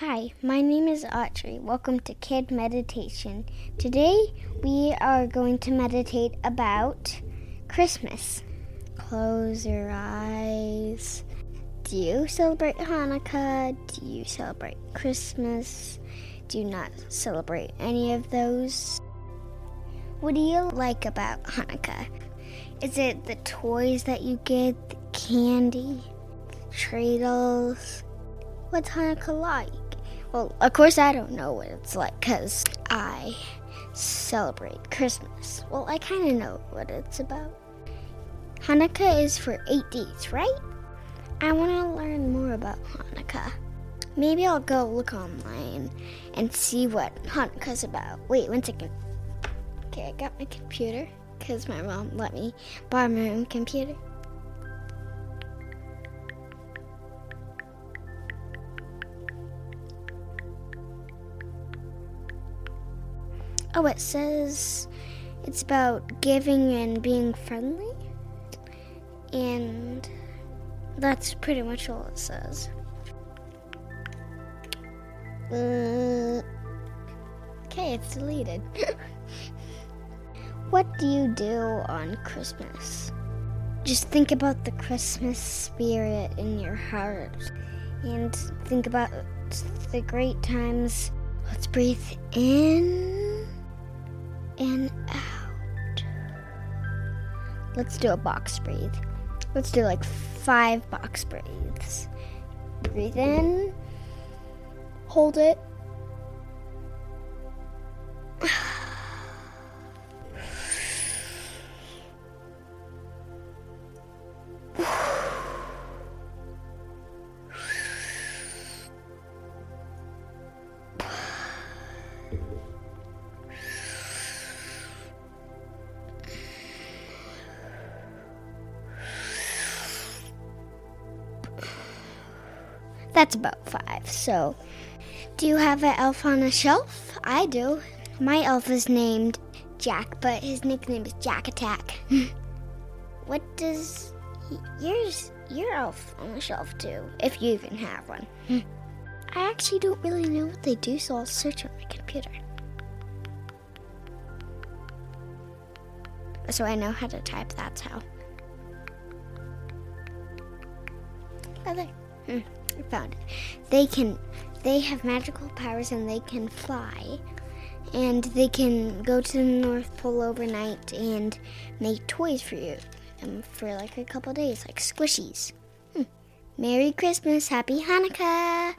Hi, my name is Audrey. Welcome to Kid Meditation. Today we are going to meditate about Christmas. Close your eyes. Do you celebrate Hanukkah? Do you celebrate Christmas? Do you not celebrate any of those? What do you like about Hanukkah? Is it the toys that you get, the candy, dreidels? What's Hanukkah like? Well, of course, I don't know what it's like because I celebrate Christmas. Well, I kind of know what it's about. Hanukkah is for eight days, right? I want to learn more about Hanukkah. Maybe I'll go look online and see what Hanukkah's about. Wait, one second. Okay, I got my computer because my mom let me borrow my own computer. Oh, it says it's about giving and being friendly. And that's pretty much all it says. Uh, okay, it's deleted. what do you do on Christmas? Just think about the Christmas spirit in your heart and think about the great times. Let's breathe in and out. Let's do a box breathe. Let's do like five box breathes. Breathe in, hold it. That's about five. So, do you have an elf on a shelf? I do. My elf is named Jack, but his nickname is Jack Attack. what does yours your elf on the shelf do? If you even have one. I actually don't really know what they do, so I'll search on my computer. So I know how to type. That's how. There. Hmm. Found it. They can, they have magical powers and they can fly, and they can go to the North Pole overnight and make toys for you, um, for like a couple days, like squishies. Hmm. Merry Christmas, Happy Hanukkah.